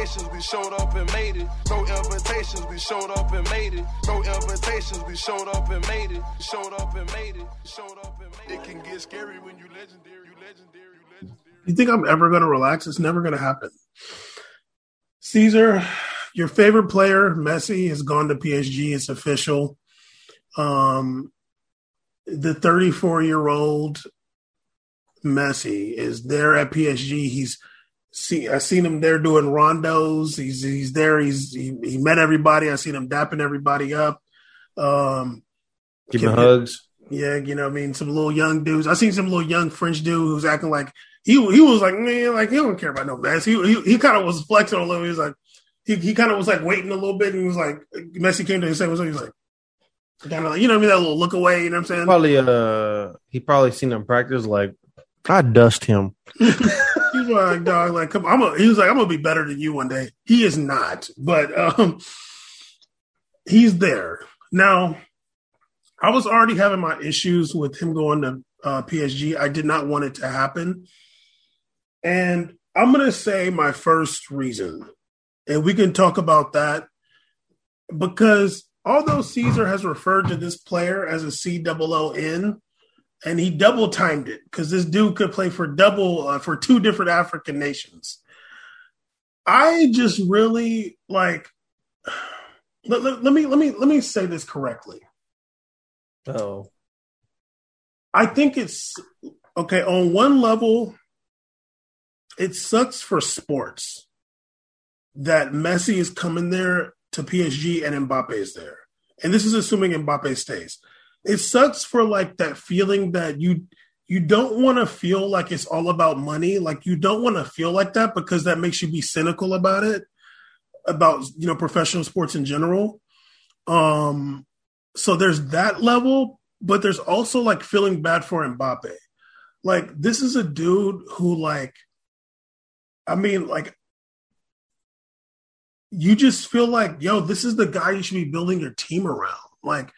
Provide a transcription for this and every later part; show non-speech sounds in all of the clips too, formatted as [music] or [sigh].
invitations, we showed up and made it. No invitations, we showed up and made it. No invitations, we showed up and made it. Showed up and made it. Showed up and made it. It can get scary when you legendary, you legendary, you legendary. You think I'm ever going to relax? It's never going to happen. Caesar, your favorite player, Messi, has gone to PSG. It's official. Um, the 34 year old Messi is there at PSG. He's see I seen him there doing rondos. He's he's there. He's he, he met everybody. I seen him dapping everybody up. Um, Giving hugs. Yeah, you know, I mean, some little young dudes. I seen some little young French dude who's acting like he he was like man, like he don't care about no Messi. He he, he kind of was flexing a little. He was like he he kind of was like waiting a little bit, and he was like Messi came to and said, "Was he was like." Kind of like, you know what I mean? That little look away, you know what I'm saying? Probably, uh, he probably seen him practice. Like, I dust him. [laughs] Like, dog, like, come, I'm a, he was like, I'm gonna be better than you one day. He is not, but um, he's there now. I was already having my issues with him going to uh, PSG. I did not want it to happen, and I'm gonna say my first reason, and we can talk about that because although Caesar has referred to this player as a C double O N, and he double timed it because this dude could play for double uh, for two different African nations. I just really like. [sighs] Let, let, let me let me let me say this correctly. Oh, I think it's okay. On one level, it sucks for sports that Messi is coming there to PSG and Mbappe is there. And this is assuming Mbappe stays. It sucks for like that feeling that you you don't want to feel like it's all about money. Like you don't want to feel like that because that makes you be cynical about it, about you know professional sports in general. Um so there's that level, but there's also like feeling bad for Mbappe. Like this is a dude who like I mean like you just feel like, yo, this is the guy you should be building your team around. Like,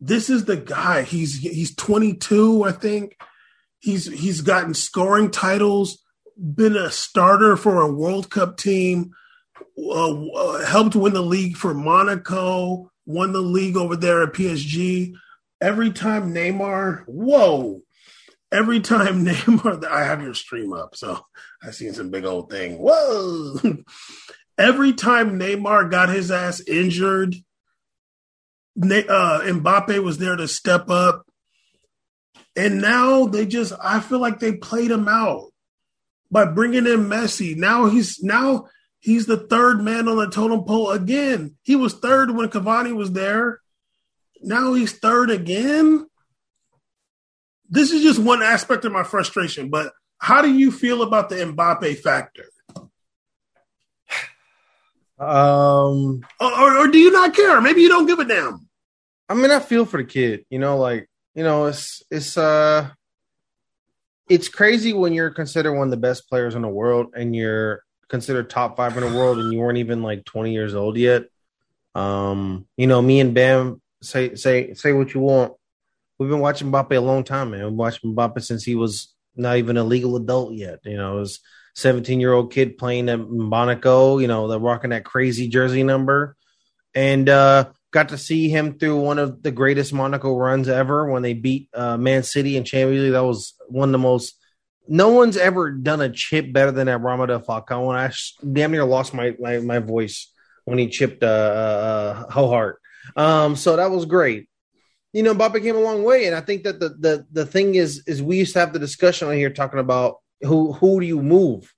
this is the guy. He's he's 22, I think. He's he's gotten scoring titles, been a starter for a World Cup team, uh, uh, helped win the league for Monaco, won the league over there at PSG. Every time Neymar, whoa, every time [laughs] Neymar, I have your stream up, so I seen some big old thing. Whoa. [laughs] every time Neymar got his ass injured, uh, Mbappe was there to step up. And now they just, I feel like they played him out by bringing in Messi. Now he's, now he's the third man on the totem pole again. He was third when Cavani was there. Now he's third again. This is just one aspect of my frustration, but how do you feel about the Mbappe factor? [sighs] Um, or, or do you not care? Maybe you don't give a damn. I mean, I feel for the kid. You know, like you know, it's it's uh, it's crazy when you're considered one of the best players in the world and you're considered top five in the world and you weren't even like 20 years old yet. Um, you know, me and Bam say say say what you want. We've been watching Mbappe a long time, man. We've watched Mbappe since he was not even a legal adult yet. You know, was 17 year old kid playing at Monaco, you know, they're rocking that crazy jersey number. And uh, got to see him through one of the greatest Monaco runs ever when they beat uh, Man City in Champions League. That was one of the most. No one's ever done a chip better than that Radamel Falcao. I damn near lost my my, my voice when he chipped uh, uh, Hart. Um, so that was great. You know, Mbappe came a long way, and I think that the the the thing is is we used to have the discussion on here talking about who who do you move?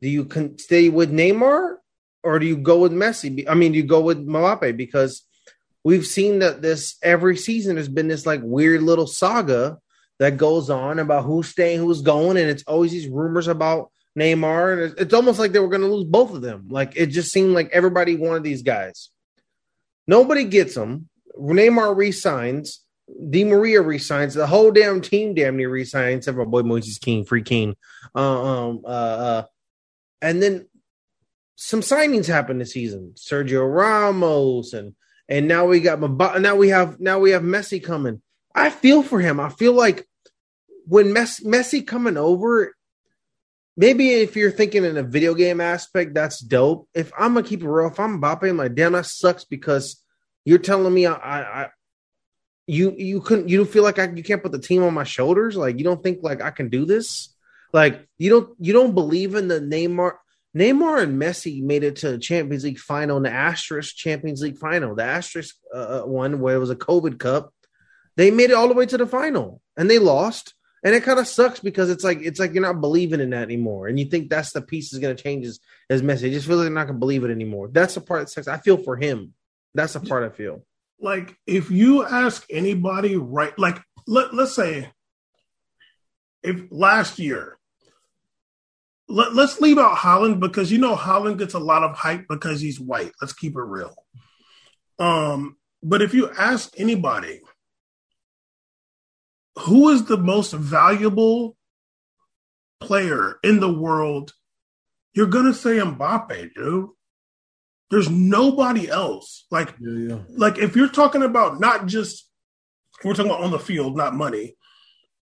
Do you con- stay with Neymar or do you go with Messi? I mean, do you go with Mbappe because we've seen that this every season has been this like weird little saga that goes on about who's staying, who's going, and it's always these rumors about Neymar, and it's almost like they were going to lose both of them. Like it just seemed like everybody wanted these guys. Nobody gets them. Neymar resigns. Di Maria resigns. The whole damn team damn near resigns, except for boy Moises Kean, free Kean. Uh, um, uh, uh, and then some signings happened this season. Sergio Ramos and and now we got now we have now we have Messi coming. I feel for him. I feel like when Messi, Messi coming over, maybe if you're thinking in a video game aspect, that's dope. If I'm gonna keep it real, if I'm Mbappe, I'm like, damn, that sucks because you're telling me I, I, I you you couldn't you don't feel like I you can't put the team on my shoulders. Like you don't think like I can do this. Like you don't you don't believe in the Neymar. Neymar and Messi made it to the Champions League final and the Asterisk Champions League final. The Asterisk uh, one where it was a COVID Cup. They made it all the way to the final and they lost and it kind of sucks because it's like it's like you're not believing in that anymore, and you think that's the piece is going to change his, his message. It just feels like you're not going to believe it anymore. That's the part that sucks. I feel for him. That's the part I feel. Like if you ask anybody, right? Like let let's say if last year. Let, let's leave out Haaland because you know Haaland gets a lot of hype because he's white. Let's keep it real. Um, but if you ask anybody, who is the most valuable player in the world, you're gonna say Mbappe, dude. There's nobody else. Like, yeah, yeah. like if you're talking about not just we're talking about on the field, not money.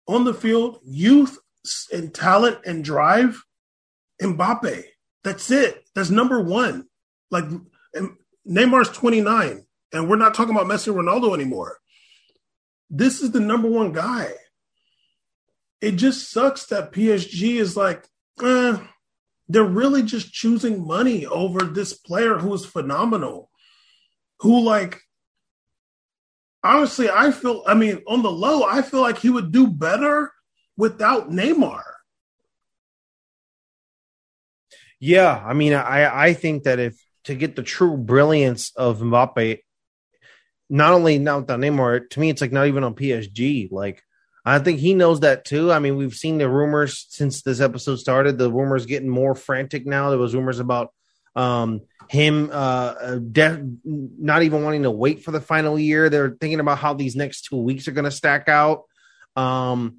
On the field, youth and talent and drive, Mbappe. That's it. That's number one. Like Neymar's 29, and we're not talking about Messi Ronaldo anymore this is the number one guy. It just sucks that PSG is like, eh, they're really just choosing money over this player who is phenomenal. Who, like, honestly, I feel, I mean, on the low, I feel like he would do better without Neymar. Yeah, I mean, I I think that if to get the true brilliance of Mbappe, not only now without Neymar, to me, it's like not even on PSG. Like, I think he knows that too. I mean, we've seen the rumors since this episode started. The rumors getting more frantic now. There was rumors about um, him uh, de- not even wanting to wait for the final year. They're thinking about how these next two weeks are going to stack out. Um,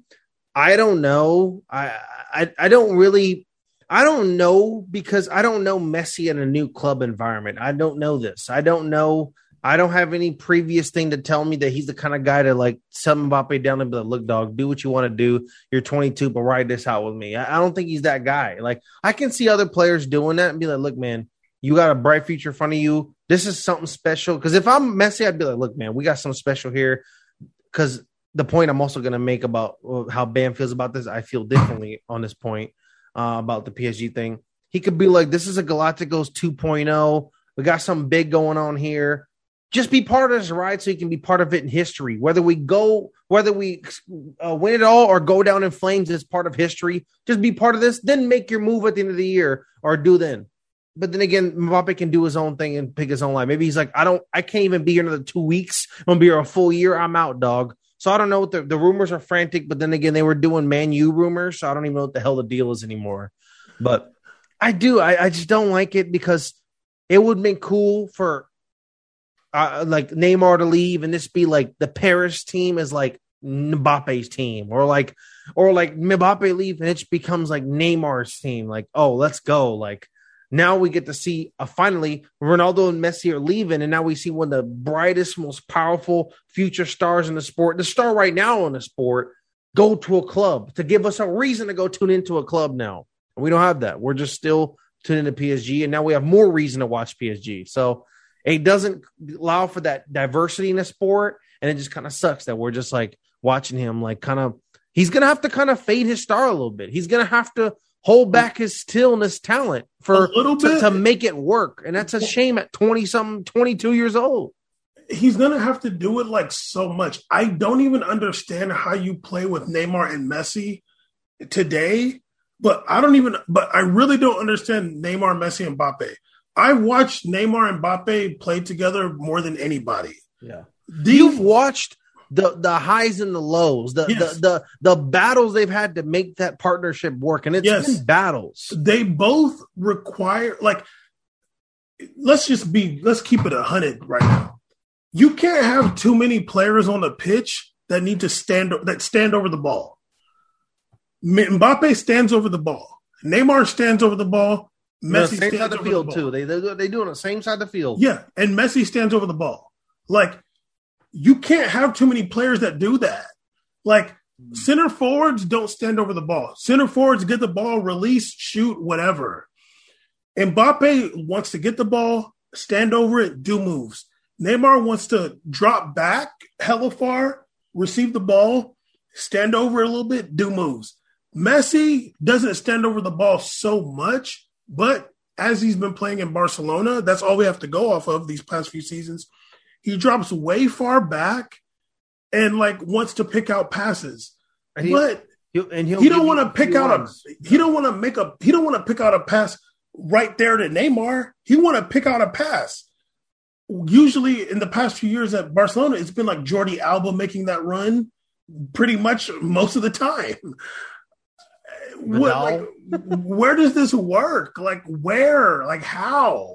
I don't know. I, I I don't really. I don't know because I don't know Messi in a new club environment. I don't know this. I don't know I don't have any previous thing to tell me that he's the kind of guy to like set Mbappe down and be like, look, dog, do what you want to do. You're 22, but ride this out with me. I, I, don't think he's that guy. Like, I can see other players doing that and be like, look, man, you got a bright future in front of you. This is something special. Because if I'm Messi, I'd be like, look, man, we got something special here. Because the point I'm also going to make about uh, how Bam feels about this, I feel differently on this point uh, about the PSG thing. He could be like, this is a Galacticos 2.0. We got something big going on here just be part of this ride so you can be part of it in history. Whether we go, whether we uh, win it all or go down in flames as part of history, just be part of this. Then make your move at the end of the year or do then. But then again, Mbappe can do his own thing and pick his own life. Maybe he's like, I don't, I can't even be here another two weeks. I'm gonna be here a full year. I'm out, dog. So I don't know what the, the rumors are frantic, but then again, they were doing Man U rumors, so I don't even know what the hell the deal is anymore. But I do, I, I just don't like it because it would been cool for uh, like Neymar to leave and this be like the Paris team is like Mbappe's team or like or like Mbappe leave and it becomes like Neymar's team. Like oh let's go. Like now we get to see uh, finally Ronaldo and Messi are leaving and now we see one of the brightest most powerful future stars in the sport the star right now in the sport go to a club to give us a reason to go tune into a club now we don't have that we're just still tuning into PSG and now we have more reason to watch PSG so it doesn't allow for that diversity in the sport, and it just kind of sucks that we're just like watching him like kind of. He's gonna have to kind of fade his star a little bit. He's gonna have to hold back his stillness talent for a little bit to, to make it work, and that's a shame at twenty something, twenty two years old he's gonna have to do it like so much. I don't even understand how you play with Neymar and Messi today, but I don't even. But I really don't understand Neymar, Messi, and Mbappe. I watched Neymar and Mbappe play together more than anybody. Yeah. These, You've watched the the highs and the lows, the, yes. the the the battles they've had to make that partnership work, and it's yes. been battles. They both require like let's just be let's keep it a hundred right now. You can't have too many players on the pitch that need to stand that stand over the ball. Mbappe stands over the ball. Neymar stands over the ball. Messi same side of the field the too. They they they do on the same side of the field. Yeah, and Messi stands over the ball. Like you can't have too many players that do that. Like hmm. Center forwards don't stand over the ball. Center forwards get the ball, release, shoot, whatever. Mbappe wants to get the ball, stand over it, do moves. Neymar wants to drop back hella far, receive the ball, stand over a little bit, do moves. Messi doesn't stand over the ball so much, but as he's been playing in Barcelona, that's all we have to go off of these past few seasons. He drops way far back and like wants to pick out passes. And he- but He'll, and he'll he don't want to pick out runs. a he don't want to make a he don't want to pick out a pass right there to Neymar. He want to pick out a pass. Usually in the past few years at Barcelona, it's been like Jordi Alba making that run pretty much most of the time. [laughs] What, like, where does this work? Like where? Like how?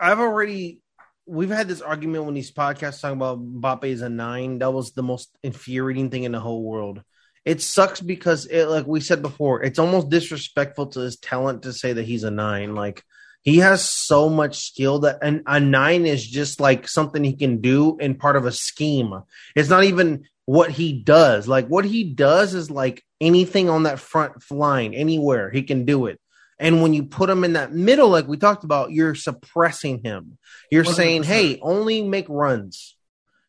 I've already we've had this argument when these podcasts talking about Mbappe is a nine. That was the most infuriating thing in the whole world. It sucks because it like we said before, it's almost disrespectful to his talent to say that he's a nine. Like he has so much skill that and a nine is just like something he can do in part of a scheme. It's not even what he does. Like what he does is like anything on that front line, anywhere he can do it. And when you put him in that middle, like we talked about, you're suppressing him. You're saying, 100%. hey, only make runs.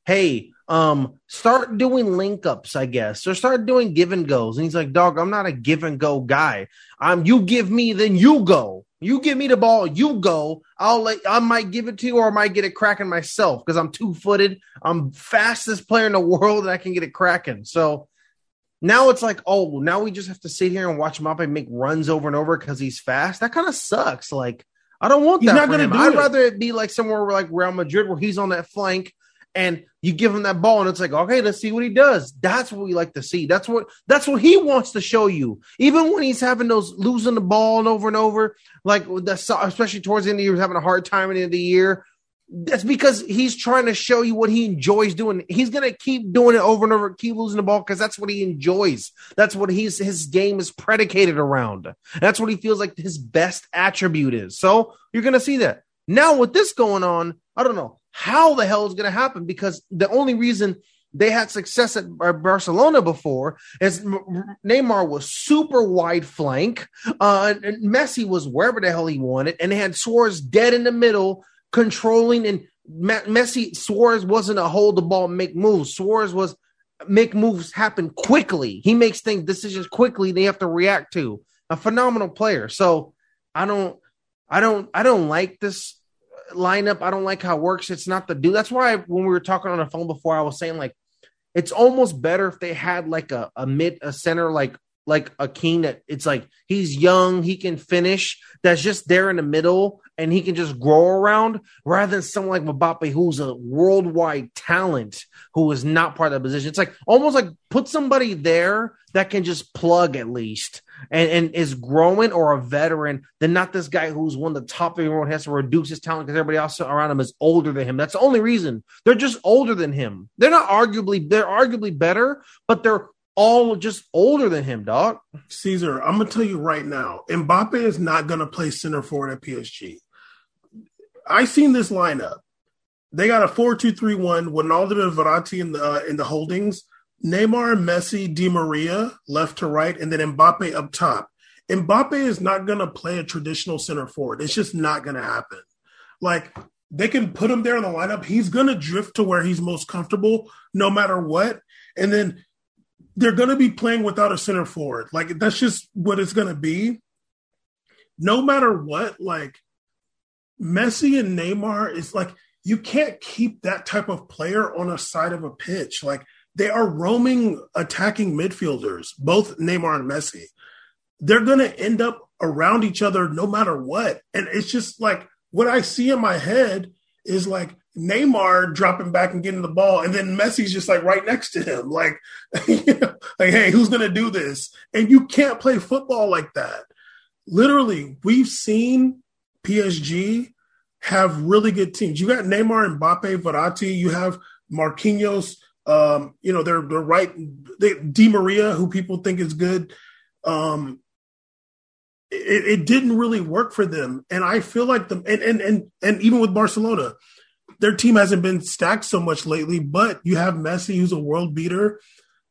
Hey, um, start doing link ups, I guess, or start doing give and goes. And he's like, dog, I'm not a give and go guy. Um, you give me, then you go. You give me the ball, you go. I'll let I might give it to you, or I might get it cracking myself because I'm two footed. I'm fastest player in the world, and I can get it cracking. So now it's like, oh, now we just have to sit here and watch Mbappe make runs over and over because he's fast. That kind of sucks. Like, I don't want He's that not gonna him. do I'd it. rather it be like somewhere where, like Real Madrid where he's on that flank and you give him that ball and it's like, okay, let's see what he does. That's what we like to see. That's what that's what he wants to show you. Even when he's having those losing the ball and over and over, like the, especially towards the end of the year, he's having a hard time at the end of the year. That's because he's trying to show you what he enjoys doing. He's gonna keep doing it over and over, keep losing the ball because that's what he enjoys. That's what he's his game is predicated around. That's what he feels like his best attribute is. So you're gonna see that. Now with this going on, I don't know how the hell is gonna happen because the only reason they had success at Barcelona before is Neymar was super wide flank, uh, and Messi was wherever the hell he wanted, and they had Suarez dead in the middle, controlling. And Me- Messi Suarez wasn't a hold the ball, make moves. Suarez was make moves happen quickly. He makes things decisions quickly. They have to react to a phenomenal player. So I don't, I don't, I don't like this lineup. I don't like how it works. It's not the do. That's why when we were talking on the phone before, I was saying like it's almost better if they had like a, a mid a center like like a Kean that it's like he's young, he can finish, that's just there in the middle and he can just grow around rather than someone like Mbappe who's a worldwide talent who is not part of the position. It's like almost like put somebody there that can just plug at least and, and is growing or a veteran than not this guy who's one of the top in the world has to reduce his talent because everybody else around him is older than him. That's the only reason. They're just older than him. They're not arguably they're arguably better, but they're all just older than him, dog. Caesar, I'm gonna tell you right now, Mbappe is not gonna play center forward at PSG. I seen this lineup. They got a 4-2-3-1 with Wijnaldum and Verratti in the uh, in the holdings. Neymar, Messi, Di Maria left to right, and then Mbappe up top. Mbappe is not gonna play a traditional center forward. It's just not gonna happen. Like they can put him there in the lineup. He's gonna drift to where he's most comfortable, no matter what. And then they're going to be playing without a center forward. Like that's just what it's going to be. No matter what, like Messi and Neymar is like you can't keep that type of player on a side of a pitch. Like they are roaming attacking midfielders, both Neymar and Messi. They're going to end up around each other no matter what. And it's just like what I see in my head is like Neymar dropping back and getting the ball, and then Messi's just like right next to him, like, [laughs] like, hey, who's gonna do this? And you can't play football like that. Literally, we've seen PSG have really good teams. You got Neymar, and Mbappe, Verratti. You have Marquinhos. Um, you know they're they're right. They, Di Maria, who people think is good. Um, it, it didn't really work for them, and I feel like the and and and, and even with Barcelona, their team hasn't been stacked so much lately, but you have Messi, who's a world beater.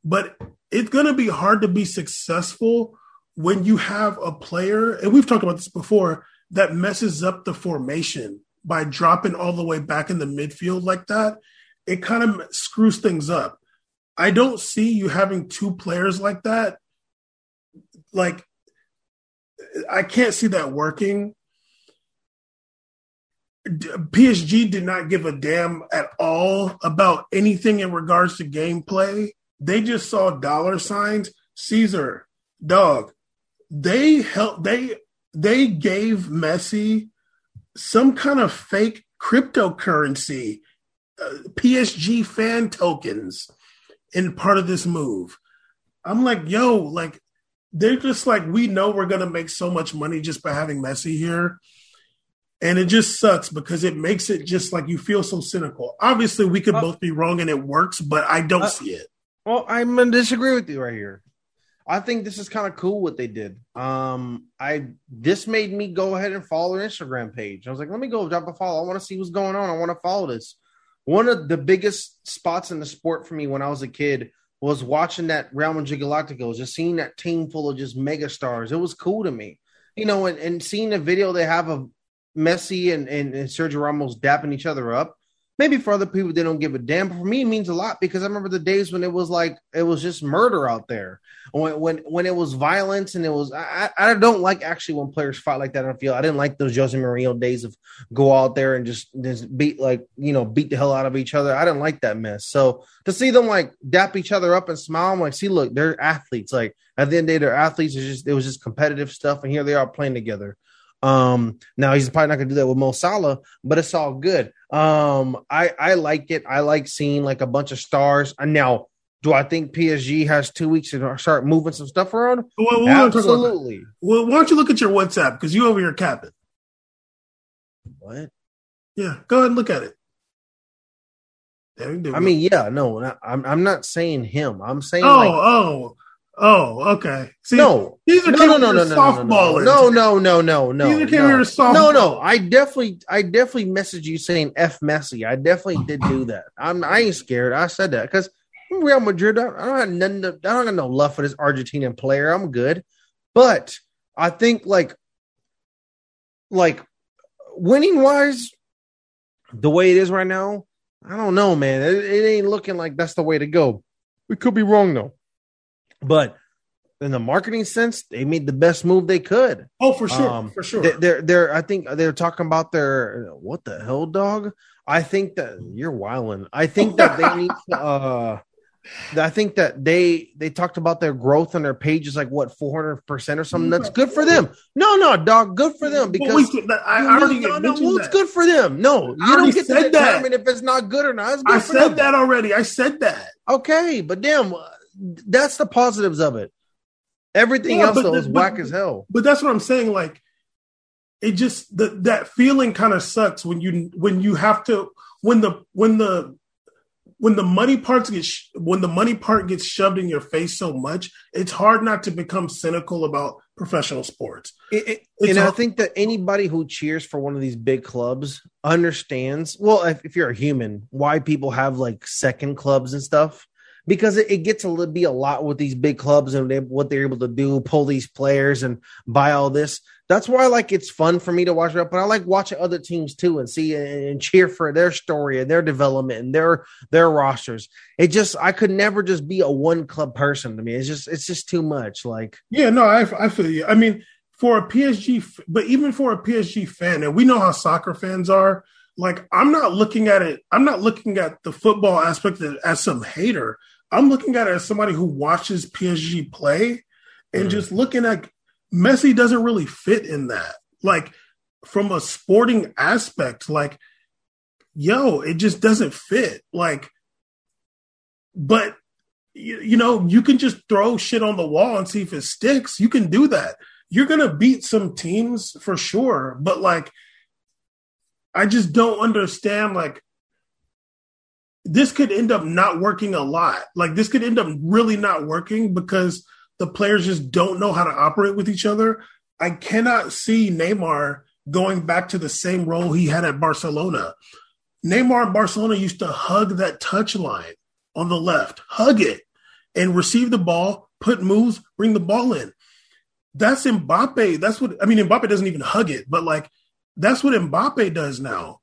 But it's going to be hard to be successful when you have a player, and we've talked about this before, that messes up the formation by dropping all the way back in the midfield like that. It kind of screws things up. I don't see you having two players like that. Like, I can't see that working. PSG did not give a damn at all about anything in regards to gameplay. They just saw dollar signs. Caesar, dog. They helped. They they gave Messi some kind of fake cryptocurrency, uh, PSG fan tokens, in part of this move. I'm like, yo, like they're just like, we know we're gonna make so much money just by having Messi here. And it just sucks because it makes it just like you feel so cynical. Obviously, we could uh, both be wrong and it works, but I don't uh, see it. Well, I'm gonna disagree with you right here. I think this is kind of cool what they did. Um, I this made me go ahead and follow their Instagram page. I was like, let me go drop a follow. I want to see what's going on. I want to follow this. One of the biggest spots in the sport for me when I was a kid was watching that Real Madrid Galacticos, just seeing that team full of just mega stars. It was cool to me, you know, and, and seeing the video they have of Messi and, and, and Sergio Ramos dapping each other up. Maybe for other people they don't give a damn. But for me it means a lot because i remember the days when it was like it was just murder out there. When when, when it was violence and it was I, I don't like actually when players fight like that on the field. I didn't like those jose mourinho days of go out there and just, just beat like you know beat the hell out of each other. I didn't like that mess. So to see them like dap each other up and smile i'm like see look they're athletes. Like at the end of the day they're athletes. It's just it was just competitive stuff. And here they are playing together um, now he's probably not gonna do that with Mo Salah, but it's all good. Um, I I like it. I like seeing like a bunch of stars. And now, do I think PSG has two weeks to start moving some stuff around? Well, Absolutely. Well, why don't you look at your WhatsApp because you over here capping. What? Yeah, go ahead and look at it. I mean, yeah, no, I'm I'm not saying him. I'm saying oh, like, oh, Oh, okay. See, no, these are no, no, no, no, softballers. No, no, no, no, no. These are came no. softball. No, no. I definitely, I definitely messaged you saying "f Messi." I definitely did do that. I'm, I ain't scared. I said that because Real Madrid. I don't have nothing. I don't have no love for this Argentinian player. I'm good, but I think like, like winning wise, the way it is right now, I don't know, man. It, it ain't looking like that's the way to go. We could be wrong though. But in the marketing sense, they made the best move they could. Oh, for sure, um, for sure. They're, they're, I think they're talking about their what the hell, dog. I think that you're wilding. I think that they [laughs] need to. Uh, I think that they they talked about their growth on their pages like what 400 percent or something. That's good for them. No, no, dog, good for them because wait, I, I already no, no, well, it's good for them. No, you don't get to determine that. if it's not good or not. I said them. that already. I said that. Okay, but damn, that's the positives of it. Everything yeah, else though is whack as hell. But that's what I'm saying. Like, it just the, that feeling kind of sucks when you when you have to when the when the when the money parts get sh- when the money part gets shoved in your face so much, it's hard not to become cynical about professional sports. It, it, and hard. I think that anybody who cheers for one of these big clubs understands. Well, if, if you're a human, why people have like second clubs and stuff because it, it gets to be a lot with these big clubs and they, what they're able to do, pull these players and buy all this. That's why like it's fun for me to watch it, but I like watching other teams too and see and cheer for their story and their development and their their rosters. It just I could never just be a one club person to me. It's just it's just too much. Like yeah, no, I I feel you. I mean, for a PSG, but even for a PSG fan, and we know how soccer fans are. Like I'm not looking at it. I'm not looking at the football aspect as some hater. I'm looking at it as somebody who watches PSG play and mm. just looking at Messi doesn't really fit in that. Like from a sporting aspect, like, yo, it just doesn't fit. Like, but you, you know, you can just throw shit on the wall and see if it sticks. You can do that. You're gonna beat some teams for sure, but like I just don't understand like this could end up not working a lot. Like this could end up really not working because the players just don't know how to operate with each other. I cannot see Neymar going back to the same role he had at Barcelona. Neymar in Barcelona used to hug that touch line on the left, hug it. and receive the ball, put moves, bring the ball in. That's Mbappe. That's what I mean. Mbappe doesn't even hug it, but like that's what Mbappe does now.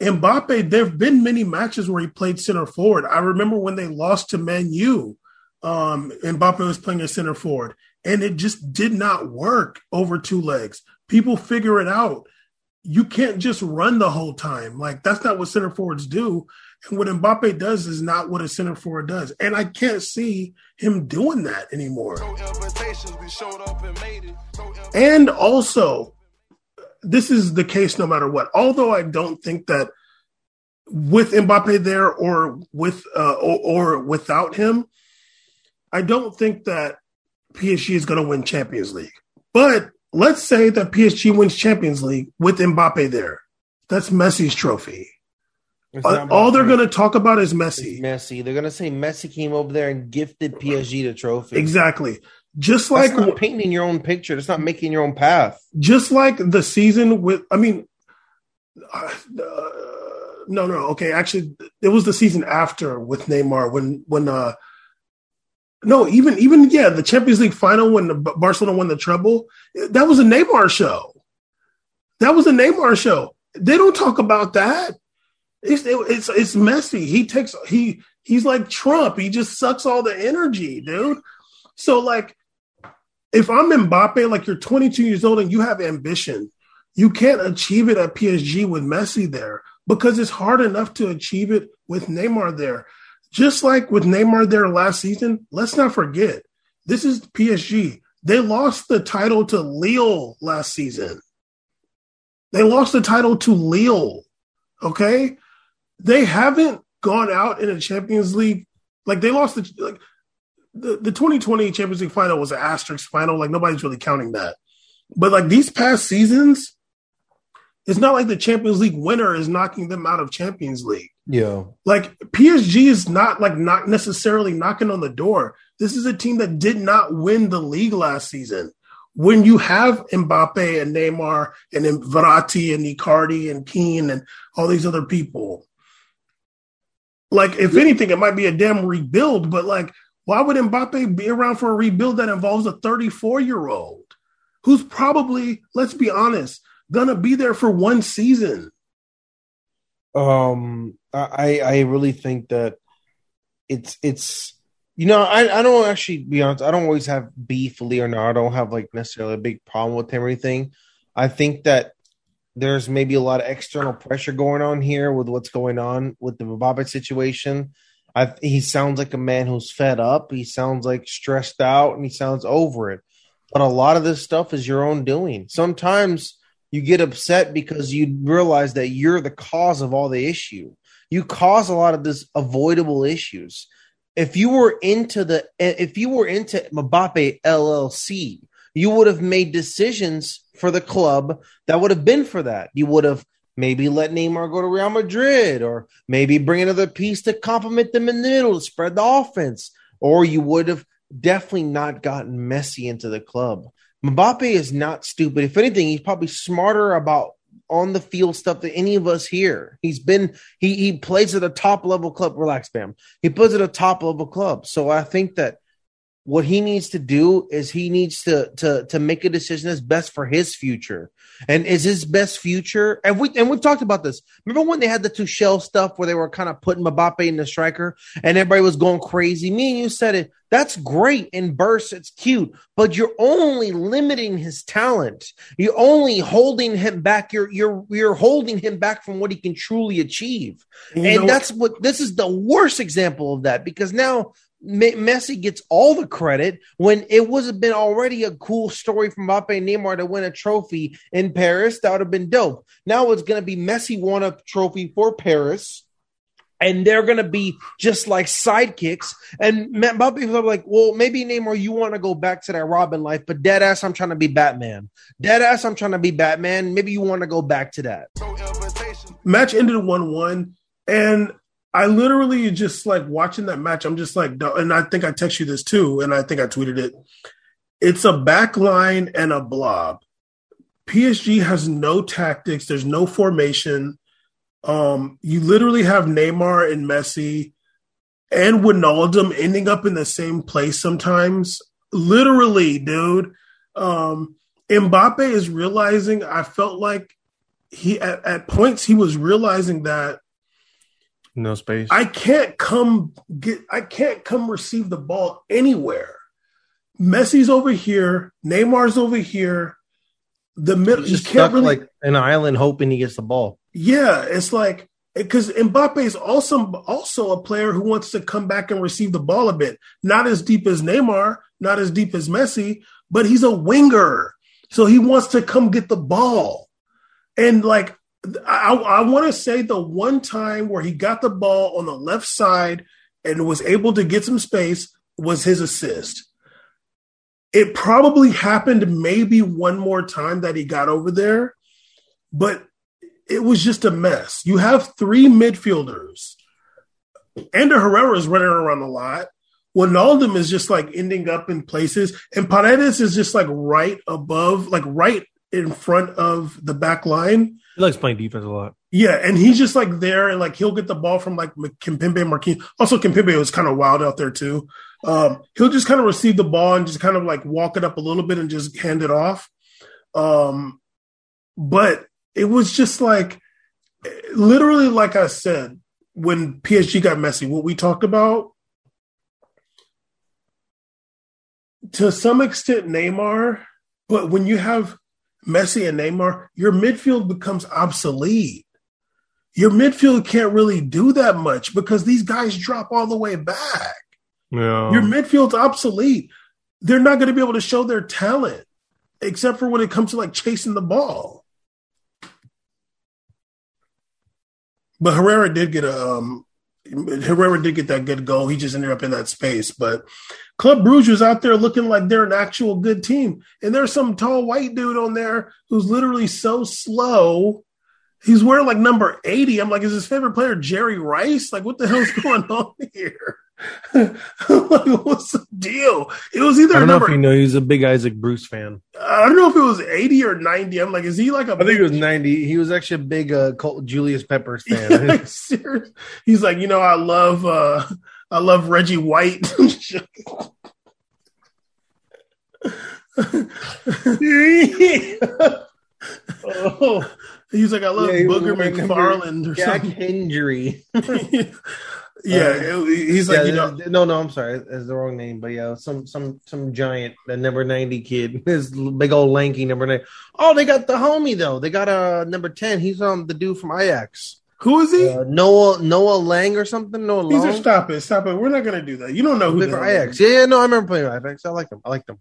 Mbappe, there have been many matches where he played center forward. I remember when they lost to Man U, um, Mbappe was playing a center forward, and it just did not work over two legs. People figure it out. You can't just run the whole time. Like that's not what center forwards do. And what Mbappe does is not what a center forward does. And I can't see him doing that anymore. And also, this is the case no matter what. Although I don't think that with Mbappe there or with uh, or, or without him, I don't think that PSG is going to win Champions League. But let's say that PSG wins Champions League with Mbappe there. That's Messi's trophy. Uh, all they're going to talk about is Messi. It's Messi. They're going to say Messi came over there and gifted PSG the trophy. Exactly. Just like not painting your own picture. It's not making your own path. Just like the season with, I mean, uh, no, no, okay. Actually, it was the season after with Neymar when when uh no, even even yeah, the Champions League final when the Barcelona won the treble, that was a Neymar show. That was a Neymar show. They don't talk about that. It's it's it's Messi. He takes he he's like Trump. He just sucks all the energy, dude. So like, if I'm Mbappe, like you're 22 years old and you have ambition, you can't achieve it at PSG with Messi there because it's hard enough to achieve it with Neymar there. Just like with Neymar there last season, let's not forget this is PSG. They lost the title to Lille last season. They lost the title to Lille. Okay they haven't gone out in a Champions League like they lost the like the, the 2020 Champions League final was an asterisk final. Like nobody's really counting that. But like these past seasons, it's not like the Champions League winner is knocking them out of Champions League. Yeah. Like PSG is not like not necessarily knocking on the door. This is a team that did not win the league last season. When you have Mbappe and Neymar and Verratti and Icardi and Kean and all these other people, like, if anything, it might be a damn rebuild, but like, why would Mbappe be around for a rebuild that involves a 34 year old who's probably, let's be honest, gonna be there for one season? Um, I I really think that it's it's you know I I don't actually be honest I don't always have beef with Leonardo. I don't have like necessarily a big problem with him or anything. I think that there's maybe a lot of external pressure going on here with what's going on with the Mbappe situation. I, he sounds like a man who's fed up. He sounds like stressed out and he sounds over it. But a lot of this stuff is your own doing. Sometimes you get upset because you realize that you're the cause of all the issue. You cause a lot of this avoidable issues. If you were into the if you were into Mbappe LLC, you would have made decisions for the club that would have been for that. You would have maybe let Neymar go to Real Madrid, or maybe bring another piece to complement them in the middle to spread the offense, or you would have definitely not gotten Messi into the club. Mbappe is not stupid. If anything, he's probably smarter about on the field stuff than any of us here. He's been he he plays at a top level club. Relax, Bam. He plays at a top level club. So I think that what he needs to do is he needs to to to make a decision that's best for his future. And is his best future? And we and we've talked about this. Remember when they had the two shell stuff where they were kind of putting Mbappe in the striker and everybody was going crazy. Me and you said it. That's great in bursts. It's cute, but you're only limiting his talent. You're only holding him back. You're you're you're holding him back from what he can truly achieve. You and that's what this is the worst example of that because now Messi gets all the credit when it have been already a cool story from Mbappe and Neymar to win a trophy in Paris. That would have been dope. Now it's going to be Messi won a trophy for Paris, and they're going to be just like sidekicks. And Mbappe was like, well, maybe Neymar, you want to go back to that Robin life, but dead ass, I'm trying to be Batman. Dead ass, I'm trying to be Batman. Maybe you want to go back to that. Match ended 1 1. And I literally just like watching that match. I'm just like, and I think I text you this too, and I think I tweeted it. It's a back line and a blob. PSG has no tactics. There's no formation. Um, you literally have Neymar and Messi and Wijnaldum ending up in the same place sometimes. Literally, dude. Um, Mbappe is realizing. I felt like he at, at points he was realizing that no space. I can't come get. I can't come receive the ball anywhere. Messi's over here. Neymar's over here. The middle. He's You can't stuck really. like an island hoping he gets the ball. Yeah, it's like because Mbappe is also also a player who wants to come back and receive the ball a bit. Not as deep as Neymar, not as deep as Messi, but he's a winger, so he wants to come get the ball. And like I, I want to say the one time where he got the ball on the left side and was able to get some space was his assist. It probably happened maybe one more time that he got over there, but it was just a mess. You have three midfielders. Ander Herrera is running around a lot. Wijnaldum is just like ending up in places, and Paredes is just like right above, like right in front of the back line. He likes playing defense a lot. Yeah, and he's just like there, and like he'll get the ball from like Kimpembe Marquinhos. Also, Kimpembe was kind of wild out there too. Um, he'll just kind of receive the ball and just kind of like walk it up a little bit and just hand it off. Um, but it was just like literally, like I said, when PSG got messy, what we talked about to some extent Neymar, but when you have Messi and Neymar, your midfield becomes obsolete. Your midfield can't really do that much because these guys drop all the way back. Yeah. Your midfield's obsolete. They're not going to be able to show their talent except for when it comes to like chasing the ball. But Herrera did get a um, Herrera did get that good goal. He just ended up in that space. But Club Bruges was out there looking like they're an actual good team. And there's some tall white dude on there who's literally so slow. He's wearing like number 80. I'm like, is his favorite player Jerry Rice? Like, what the hell's [laughs] going on here? [laughs] like, what's the deal? It was either I don't know number if you know he's a big Isaac Bruce fan. I don't know if it was 80 or 90. I'm like, is he like a I think it was ninety. He was actually a big uh, Col- Julius Peppers fan. [laughs] like, serious? He's like, you know, I love uh I love Reggie White. oh, [laughs] He's like, I love Yeah, Booger McFarland or Jack something. Hendry. Yeah, it- he's like, yeah, you know, no, no, I'm sorry, that's the wrong name. But yeah, some some some giant, the number ninety kid, [laughs] this big old lanky number nine. Oh, they got the homie though. They got a uh, number ten. He's um the dude from Ajax, who is he? uh, Noah Noah Lang or something. Noah These Long. are stop it, stop it. We're not gonna do that. You don't know who the for hell that Ajax. Yeah, yeah, no, I remember playing Ajax. I like them. I like them.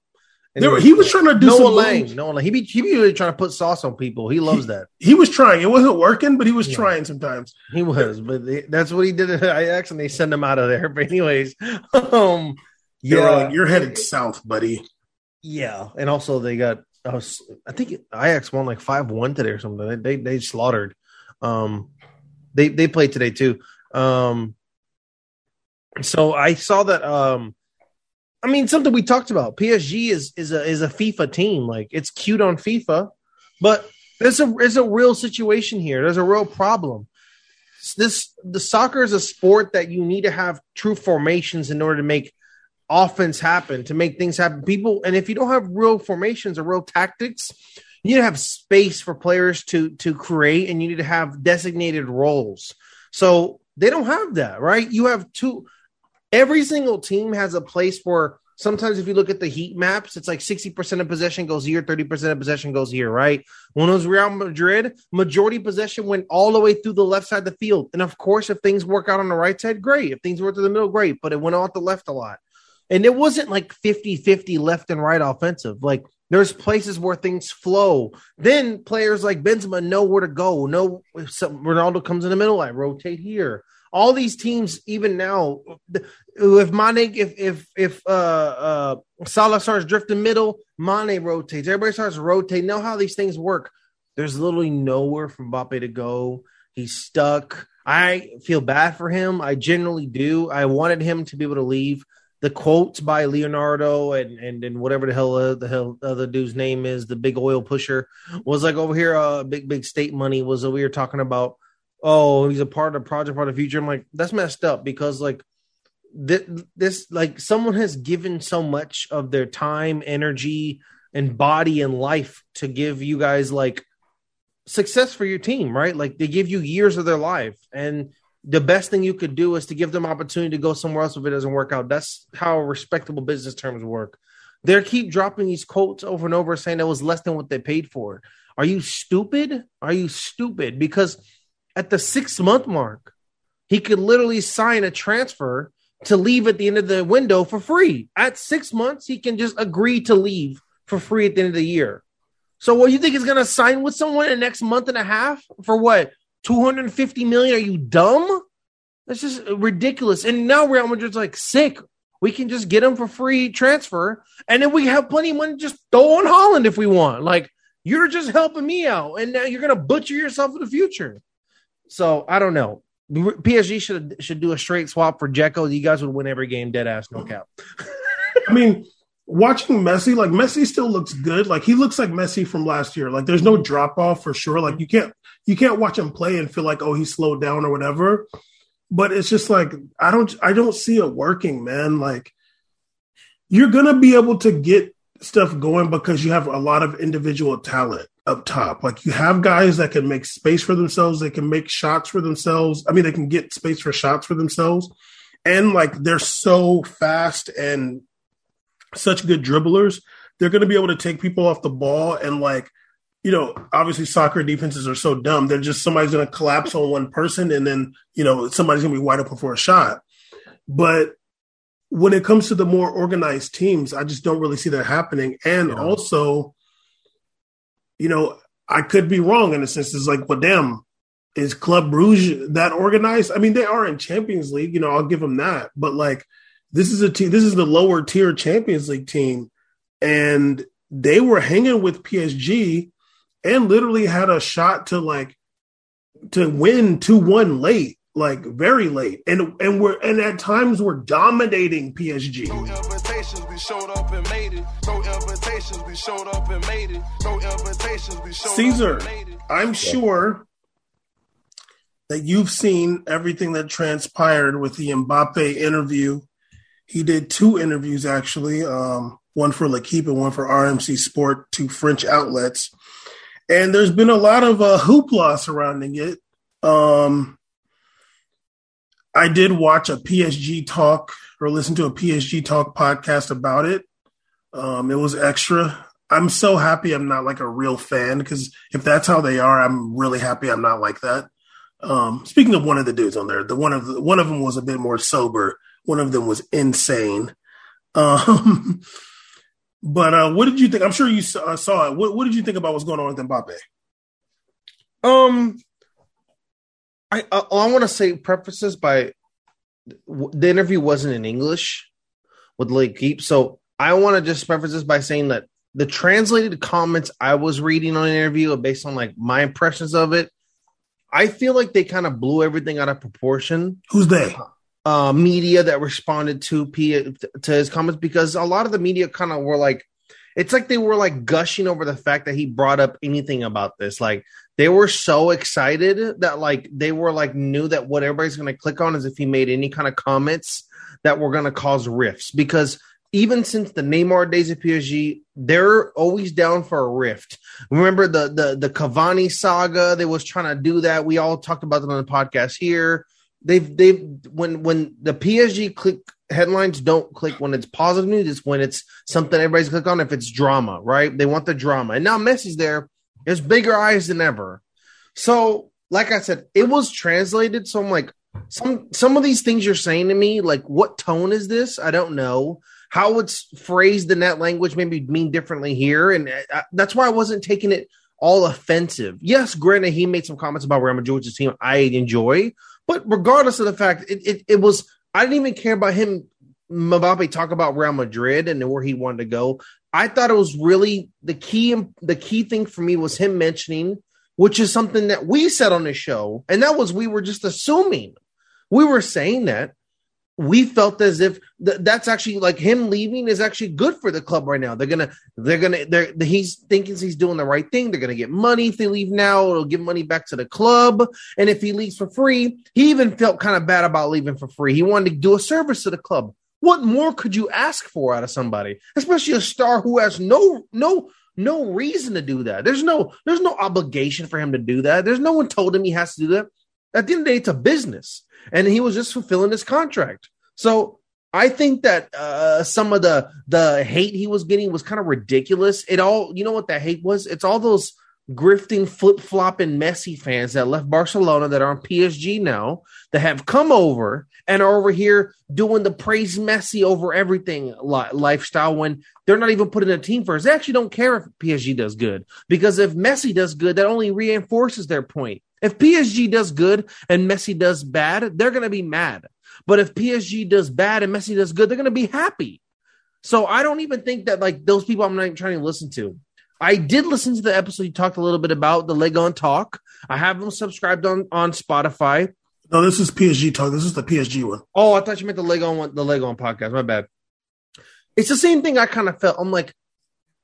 They were- he was trying to do Noah some Lang. moves. Noah Lang. He be he be really trying to put sauce on people. He loves that. He was trying. It wasn't working, but he was Yeah. trying sometimes. He was, but they, that's what he did at Ajax, and they send him out of there. [laughs] But anyways, um, yeah, like, you're headed south, buddy. yeah, and also they got. I, was, I think Ajax won like five one today or something. They, they they slaughtered. Um, they they played today too. Um, so I saw that. Um, I mean, something we talked about. PSG is is a is a FIFA team. Like it's cute on FIFA, but there's a there's a real situation here. There's a real problem. This the soccer is a sport that you need to have true formations in order to make offense happen, to make things happen. People, and if you don't have real formations or real tactics, you need to have space for players to to create, and you need to have designated roles. So they don't have that, right? You have two. Every single team has a place where sometimes if you look at the heat maps, it's like 60% of possession goes here, 30% of possession goes here, right? When it was Real Madrid, majority possession went all the way through the left side of the field. And of course, if things work out on the right side, great. If things work to the middle, great. But it went out the left a lot. And it wasn't like 50 50 left and right offensive. Like there's places where things flow. Then players like Benzema know where to go. Know if some, Ronaldo comes in the middle, I rotate here. All these teams, even now, if Mane, if if if uh uh Salah starts drifting middle, Mane rotates. Everybody starts rotating. Know how these things work. There's literally nowhere for Mbappe to go. He's stuck. I feel bad for him. I generally do. I wanted him to be able to leave. The quotes by Leonardo and and, and whatever the hell uh, the hell other dude's name is, the big oil pusher, was like over here. Uh, big big state money was over here talking about. Oh, he's a part of project, part of the future. I'm like, that's messed up because like this like someone has given so much of their time, energy, and body and life to give you guys like success for your team, right? Like they give you years of their life and the best thing you could do is to give them opportunity to go somewhere else if it doesn't work out. That's how respectable business terms work. They keep dropping these quotes over and over saying that was less than what they paid for. Are you stupid? Are you stupid? Because at the six month mark, he could literally sign a transfer to leave at the end of the window for free. At six months, he can just agree to leave for free at the end of the year. So what you think is going to sign with someone in the next month and a half for what? 250 million? Are you dumb? That's just ridiculous. And now Real Madrid's like sick. We can just get him for free transfer, and then we have plenty of money to just throw on Haaland if we want. Like you're just helping me out, and now you're gonna butcher yourself in the future. So I don't know. PSG should should do a straight swap for Dzeko. You guys would win every game, dead ass, no mm-hmm. cap. I mean, watching Messi, like Messi still looks good. Like he looks like Messi from last year. Like there's no drop off for sure. Like you can't you can't watch him play and feel like oh he slowed down or whatever. But it's just like I don't I don't see it working, man. Like you're gonna be able to get stuff going because you have a lot of individual talent up top. Like you have guys that can make space for themselves, they can make shots for themselves. I mean, they can get space for shots for themselves. And like they're so fast and such good dribblers, they're going to be able to take people off the ball and like you know, obviously soccer defenses are so dumb. They're just somebody's going to collapse on one person and then, you know, somebody's going to be wide open for a shot. But when it comes to the more organized teams, I just don't really see that happening. And yeah. also, you know, I could be wrong in a sense. It's like, well, damn, is Club Bruges that organized? I mean, they are in Champions League. You know, I'll give them that. But like, this is a team. This is the lower tier Champions League team, and they were hanging with PSG and literally had a shot to like to win two one late like very late, and and we're and at times we're dominating PSG. No invitations, we showed up and made it. No invitations, we showed up and made it. No invitations, we showed Caesar, up and made it. I'm sure that you've seen everything that transpired with the Mbappe interview. He did two interviews actually, um, one for L'Equipe and one for RMC Sport, two French outlets. And there's been a lot of uh, hoopla surrounding it. Um, I did watch a PSG talk or listen to a PSG talk podcast about it. Um, it was extra. I'm so happy I'm not like a real fan because if that's how they are, I'm really happy I'm not like that. Um, speaking of one of the dudes on there, the one of the, one of them was a bit more sober. One of them was insane. Um, [laughs] but uh, what did you think? I'm sure you saw, uh, saw it. What, what, did you think about what's going on with Mbappe? Um, I I, I want to say prefaces by the interview wasn't in English with L'Equipe, so I want to just preface this by saying that the translated comments I was reading on an interview based on like my impressions of it. I feel like they kind of blew everything out of proportion. Who's they? Uh, media that responded to P to his comments because a lot of the media kind of were like, it's like they were like gushing over the fact that he brought up anything about this. Like they were so excited that like they were like knew that what everybody's going to click on is if he made any kind of comments that were going to cause rifts because even since the Neymar days of PSG, they're always down for a rift. Remember the the the Cavani saga? They was trying to do that. We all talked about them on the podcast here. They've they've when when the PSG click headlines don't click when it's positive news. It's when it's something everybody's click on. If it's drama, right? They want the drama. And now Messi's there there's bigger eyes than ever. So, like I said, it was translated. So I'm like, some some of these things you're saying to me, like, what tone is this? I don't know how it's phrased in that language. Maybe mean differently here, and I, uh, that's why I wasn't taking it all offensive. Yes, granted, he made some comments about Real Madrid's team I enjoy, but regardless of the fact, it, it, it was I didn't even care about him Mbappe talk about Real Madrid and where he wanted to go. I thought it was really the key. The key thing for me was him mentioning, which is something that we said on the show, and that was we were just assuming. We were saying that we felt as if th- that's actually like him leaving is actually good for the club right now. They're gonna, they're gonna, they're he's thinking he's doing the right thing. They're gonna get money if they leave now. It'll give money back to the club. And if he leaves for free, he even felt kind of bad about leaving for free. He wanted to do a service to the club. What more could you ask for out of somebody, especially a star who has no no no reason to do that? There's no there's no obligation for him to do that. There's no one told him he has to do that. At the end of the day, it's a business and he was just fulfilling his contract. So I think that uh, some of the the hate he was getting was kind of ridiculous. It all, you know what that hate was? It's all those grifting, flip flopping, messy fans that left Barcelona that are on PSG now that have come over and are over here doing the praise Messi over everything li- lifestyle when they're not even putting a team first. They actually don't care if PSG does good because if Messi does good, that only reinforces their point. If PSG does good and Messi does bad, they're going to be mad. But if PSG does bad and Messi does good, they're going to be happy. So I don't even think that like those people I'm not even trying to listen to. I did listen to the episode you talked a little bit about the leg on talk. I have them subscribed on on Spotify. No, this is PSG talk. This is the PSG one. Oh, I thought you meant the Lego one, the Lego on podcast. My bad. It's the same thing I kind of felt. I'm like,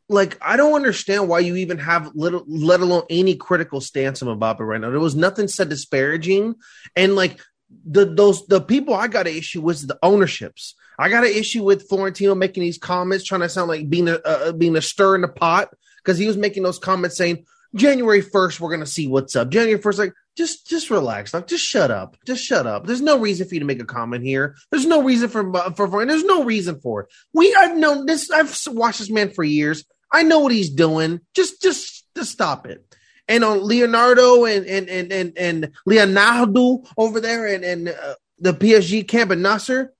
like I don't understand why you even have little, let alone any critical stance on Mbappe right now. There was nothing said disparaging, and like the those the people I got an issue with the ownerships. I got an issue with Florentino making these comments, trying to sound like being a uh, being a stir in the pot because he was making those comments saying January first we're gonna see what's up. January first, like just just relax, like just shut up, just shut up. There's no reason for you to make a comment here. There's no reason for for, for and there's no reason for it. We I've known this. I've watched this man for years. I know what he's doing. Just just just stop it and on Leonardo and and and and, and Leonardo over there and and uh, the PSG camp and Nasser,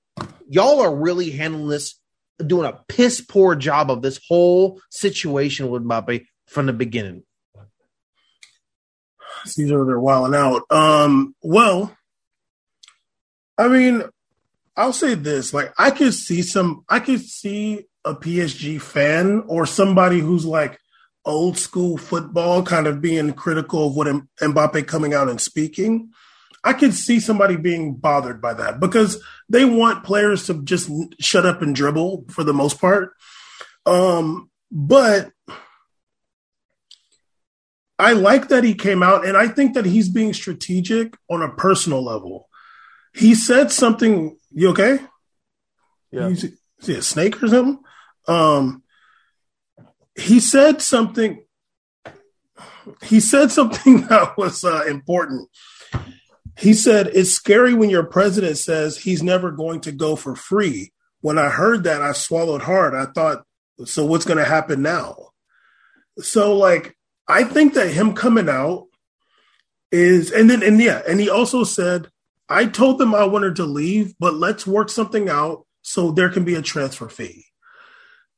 y'all are really handling this, doing a piss poor job of this whole situation with Mbappe from the beginning. These are they're wilding out. Um, well, I mean, I'll say this: like, I could see some, I could see a PSG fan or somebody who's like old school football, kind of being critical of what Mbappe coming out and speaking. I could see somebody being bothered by that because they want players to just shut up and dribble for the most part. Um, but I like that he came out, and I think that he's being strategic on a personal level. He said something. You okay? Yeah. See a snake or something? Um, he said something. He said something [laughs] that was uh, important. He said, It's scary when your president says he's never going to go for free. When I heard that, I swallowed hard. I thought, So what's going to happen now? So, like, I think that him coming out is, and then, and yeah, and he also said, I told them I wanted to leave, but let's work something out so there can be a transfer fee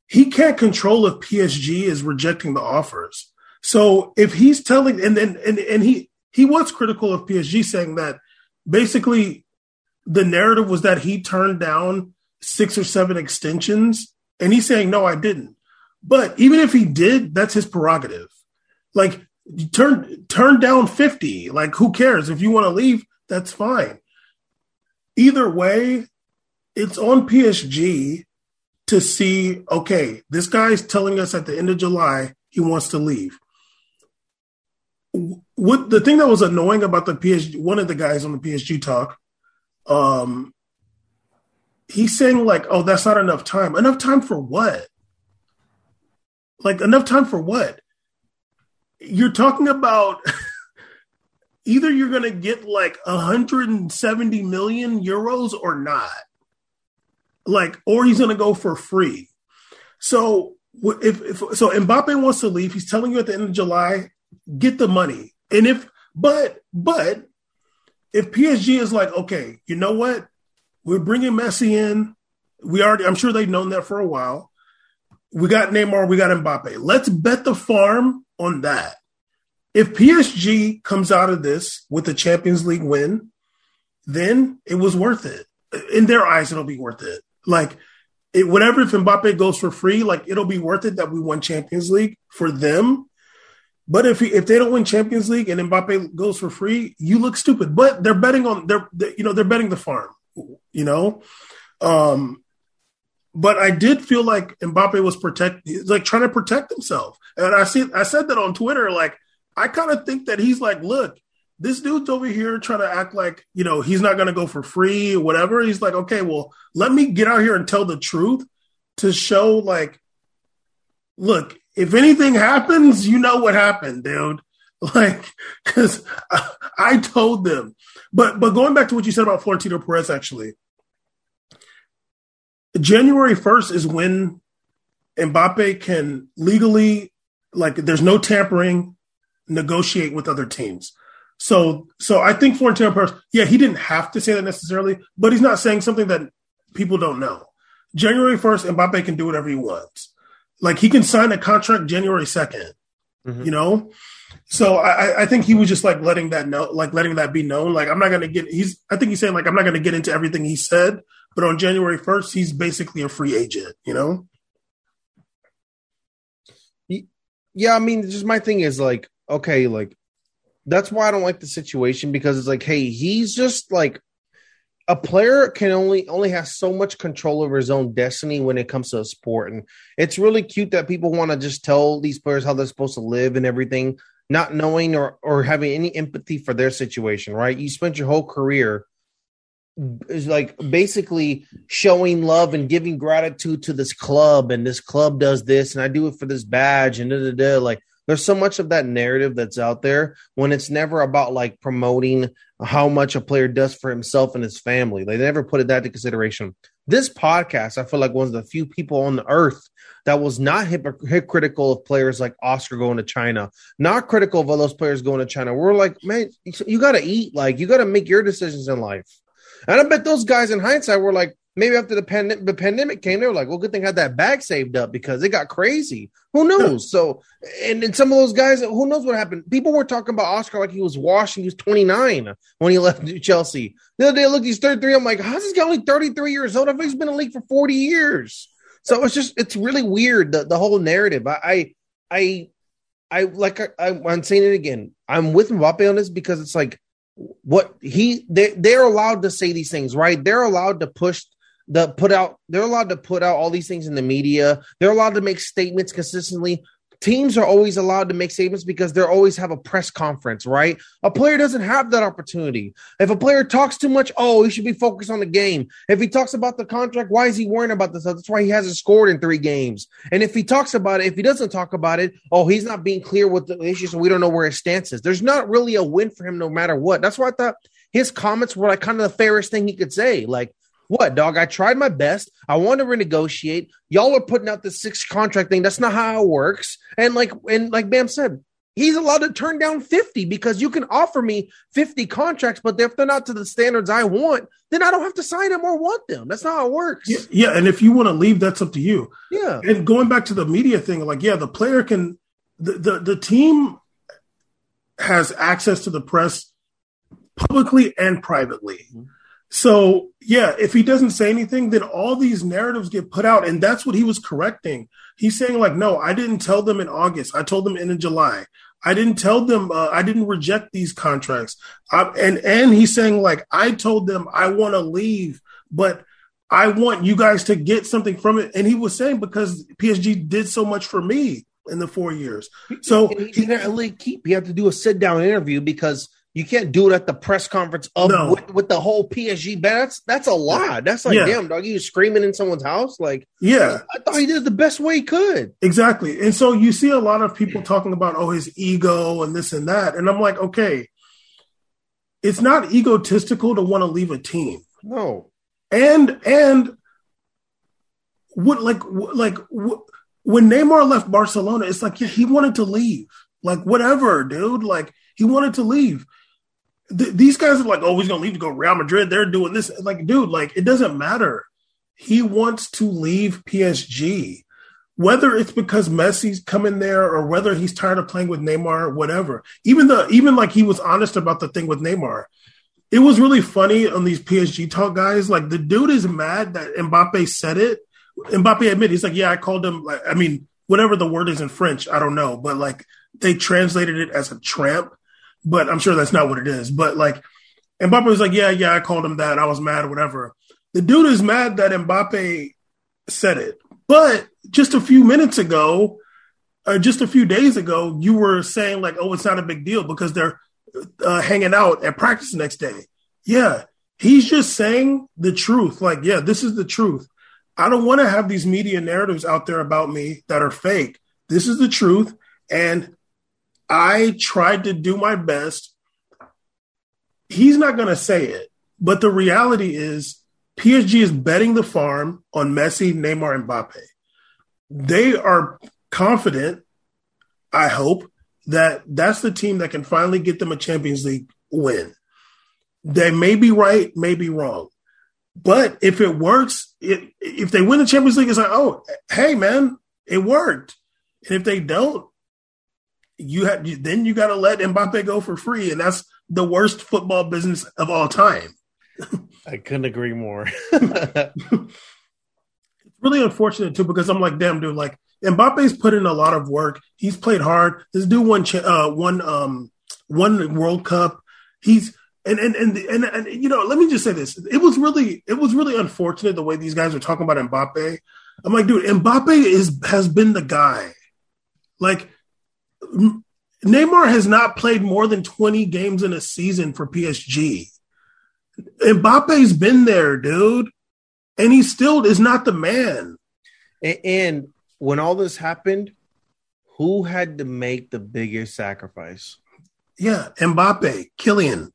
he can't control if PSG is rejecting the offers. So if he's telling and then, and, and he he was critical of PSG saying that basically the narrative was that he turned down six or seven extensions and he's saying no I didn't. But even if he did, that's his prerogative. Like turn turn down 50. Like who cares? If you want to leave, that's fine. Either way, it's on PSG to see, okay, this guy's telling us at the end of July he wants to leave. What the thing that was annoying about the PSG, one of the guys on the PSG talk, um, he's saying like, "Oh, that's not enough time. Enough time for what? Like enough time for what? You're talking about." [laughs] either you're going to get like 170 million euros or not like, or he's going to go for free. So if, if so, Mbappe wants to leave. He's telling you at the end of July, get the money. And if but but if PSG is like, okay, you know what, we're bringing Messi in. We already, I'm sure they've known that for a while. We got Neymar, we got Mbappe. Let's bet the farm on that. If PSG comes out of this with a Champions League win, then it was worth it. In their eyes, it'll be worth it. Like it, whatever if Mbappe goes for free, like it'll be worth it that we won Champions League for them. But if he, if they don't win Champions League and Mbappe goes for free, you look stupid. But they're betting on they're they, you know they're betting the farm. you know. Um, but I did feel like Mbappe was protect, like trying to protect himself, and I see, I said that on Twitter. Like, I kind of think that he's like, look, this dude's over here trying to act like you know he's not going to go for free or whatever. He's like, okay, well, let me get out here and tell the truth to show like, look, if anything happens, you know what happened, dude. [laughs] Like, because I, I, told them, but but going back to what you said about Florentino Perez, actually, January first is when Mbappe can legally, like, there's no tampering, negotiate with other teams. So, so I think Florentino Perez, yeah, he didn't have to say that necessarily, but he's not saying something that people don't know. January 1st, Mbappe can do whatever he wants. Like he can sign a contract January 2nd, mm-hmm. you know? So I, I think he was just like letting that know, like letting that be known. Like I'm not gonna get he's I think he's saying like I'm not gonna get into everything he said, but on January 1st, he's basically a free agent, you know? Yeah, I mean, just my thing is like, okay, like that's why I don't like the situation because it's like, hey, he's just like a player can only only has so much control over his own destiny when it comes to a sport and it's really cute that people want to just tell these players how they're supposed to live and everything not knowing or or having any empathy for their situation right you spent your whole career is like basically showing love and giving gratitude to this club and this club does this and I do it for this badge and da, da, da. like there's so much of that narrative that's out there when it's never about like promoting how much a player does for himself and his family. They never put it that into consideration. This podcast, I feel like one of the few people on the earth that was not hypocritical of players like Oscar going to China, not critical of all those players going to China. We're like, man, you got to eat. Like, you got to make your decisions in life. And I bet those guys in hindsight were like, maybe after the, pand- the pandemic came, they were like, well, good thing I had that bag saved up because it got crazy. Who knows? so, and, and some of those guys, who knows what happened? People were talking about Oscar like he was washed. He was 29 when he [laughs] left Chelsea. The other day, look, he's 33. I'm like, how's this guy only 33 years old? I think he's been in the league for 40 years. So it's just, it's really weird, the, the whole narrative. I, I, I, I like, I, I'm saying it again. I'm with Mbappe on this because it's like, what he they they're allowed to say these things, right? They're allowed to push the put out they're allowed to put out all these things in the media they're allowed to make statements consistently teams are always allowed to make statements because they always have a press conference right? A player doesn't have that opportunity. If a player talks too much oh he should be focused on the game. If he talks about the contract why is he worrying about this? That's why he hasn't scored in three games. And if he talks about it if he doesn't talk about it oh he's not being clear with the issues so we don't know where his stance is. There's not really a win for him no matter what. That's why i thought his comments were like kind of the fairest thing he could say. Like what, dog? I tried my best. I want to renegotiate. Y'all are putting out the six contract thing. That's not how it works. And like and like Bam said, he's allowed to turn down 50 because you can offer me 50 contracts, but if they're not to the standards I want, then I don't have to sign them or want them. That's not how it works. Yeah, yeah. and if you want to leave, that's up to you. Yeah. And going back to the media thing, like, yeah, the player can the the, the team has access to the press publicly and privately. Mm-hmm. So, yeah, if he doesn't say anything, then all these narratives get put out. And that's what he was correcting. He's saying, like, no, I didn't tell them in August. I told them in July. I didn't tell them, uh, I didn't reject these contracts. I, and, and he's saying, like, I told them I want to leave, but I want you guys to get something from it. And he was saying, because PSG did so much for me in the four years. So he didn't keep, he had to do a sit down interview because you can't do it at the press conference of no. with, with, the whole PSG. That's that's a lot. That's like yeah. damn dog. You screaming in someone's house, like yeah. I thought he did the best way he could. Exactly. And so you see a lot of people talking about oh his ego and this and that, and I'm like, okay, it's not egotistical to want to leave a team. No. And and what like like when Neymar left Barcelona, it's like yeah, he wanted to leave. Like whatever, dude. Like he wanted to leave th- these guys are like, oh, he's gonna leave to go Real Madrid. They're doing this. Like, dude, like it doesn't matter. He wants to leave PSG. Whether it's because Messi's coming there or whether he's tired of playing with Neymar, whatever. Even the even like he was honest about the thing with Neymar. It was really funny on these PSG talk guys. Like the dude is mad that Mbappe said it. Mbappe admitted he's like, yeah, I called him. Like, I mean, whatever the word is in French, I don't know, but like they translated it as a tramp but I'm sure that's not what it is. But like, and Mbappe was like, yeah, yeah, I called him that. I was mad or whatever. The dude is mad that Mbappe said it. But just a few minutes ago, or just a few days ago, you were saying like, "Oh, it's not a big deal because they're uh, hanging out at practice the next day." Yeah, he's just saying the truth. Like, yeah, this is the truth. I don't want to have these media narratives out there about me that are fake. This is the truth, and I tried to do my best. He's not going to say it, but the reality is PSG is betting the farm on Messi, Neymar, and Mbappe. They are confident, I hope, that that's the team that can finally get them a Champions League win. They may be right, may be wrong. But if it works, it, if they win the Champions League, it's like, oh, hey, man, it worked. And if they don't, you have then you got to let Mbappe go for free, and that's the worst football business of all time. [laughs] I couldn't agree more. [laughs] it's really unfortunate too because I'm like, damn, dude, like Mbappe's put in a lot of work. He's played hard. This dude won uh, one um one World Cup. He's and and, and and and you know, let me just say this. It was really it was really unfortunate the way these guys are talking about Mbappe. I'm like, dude, Mbappe is has been the guy. Like Neymar has not played more than 20 games in a season for PSG. Mbappe's been there, dude. And he still is not the man. And when all this happened, who had to make the biggest sacrifice? Yeah, Mbappe, Kylian,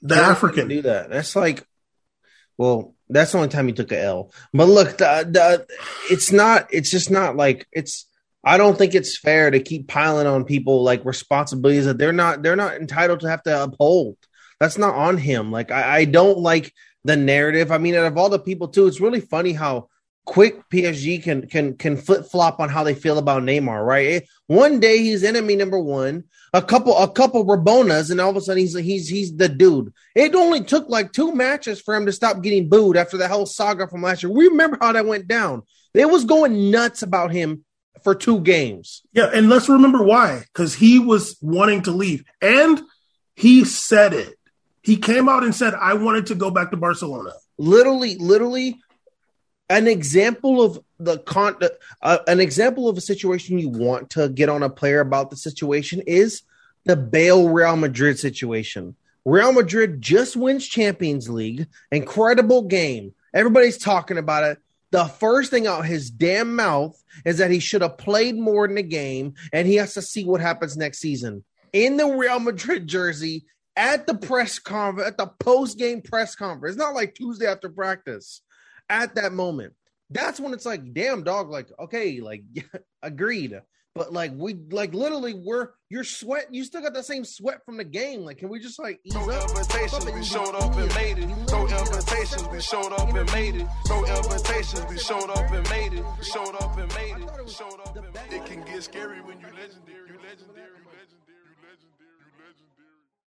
the African. Do that. That's like, well, that's the only time he took a L. But look, the, the, it's not. It's just not like it's. I don't think it's fair to keep piling on people like responsibilities that they're not. They're not entitled to have to uphold. That's not on him. Like I, I don't like the narrative. I mean, out of all the people too, it's really funny how quick PSG can can can flip flop on how they feel about Neymar, right? One day he's enemy number one, a couple a couple Rabonas, and all of a sudden he's he's he's the dude. It only took like two matches for him to stop getting booed after the whole saga from last year. We remember how that went down. It was going nuts about him for two games. Yeah, and let's remember why. Because he was wanting to leave. And he said it. He came out and said, I wanted to go back to Barcelona. Literally, literally an example of the con uh, an example of a situation you want to get on a player about the situation is the Bale Real Madrid situation. Real Madrid just wins Champions League, incredible game. Everybody's talking about it. The first thing out his damn mouth is that he should have played more in the game and he has to see what happens next season. In the Real Madrid jersey, at the press conference, at the post game press conference, not like Tuesday after practice at that moment. That's when it's like, damn dog, like, okay, like [laughs] agreed. But like we like literally we're you're sweat you still got the same sweat from the game. Like, can we just like ease no up? invitations, we showed up and made it. No invitations, we showed up and made it. No invitations, we showed up and made it. Showed up and made it. Showed up and made it. It can get scary when you legendary. You legendary. You legendary.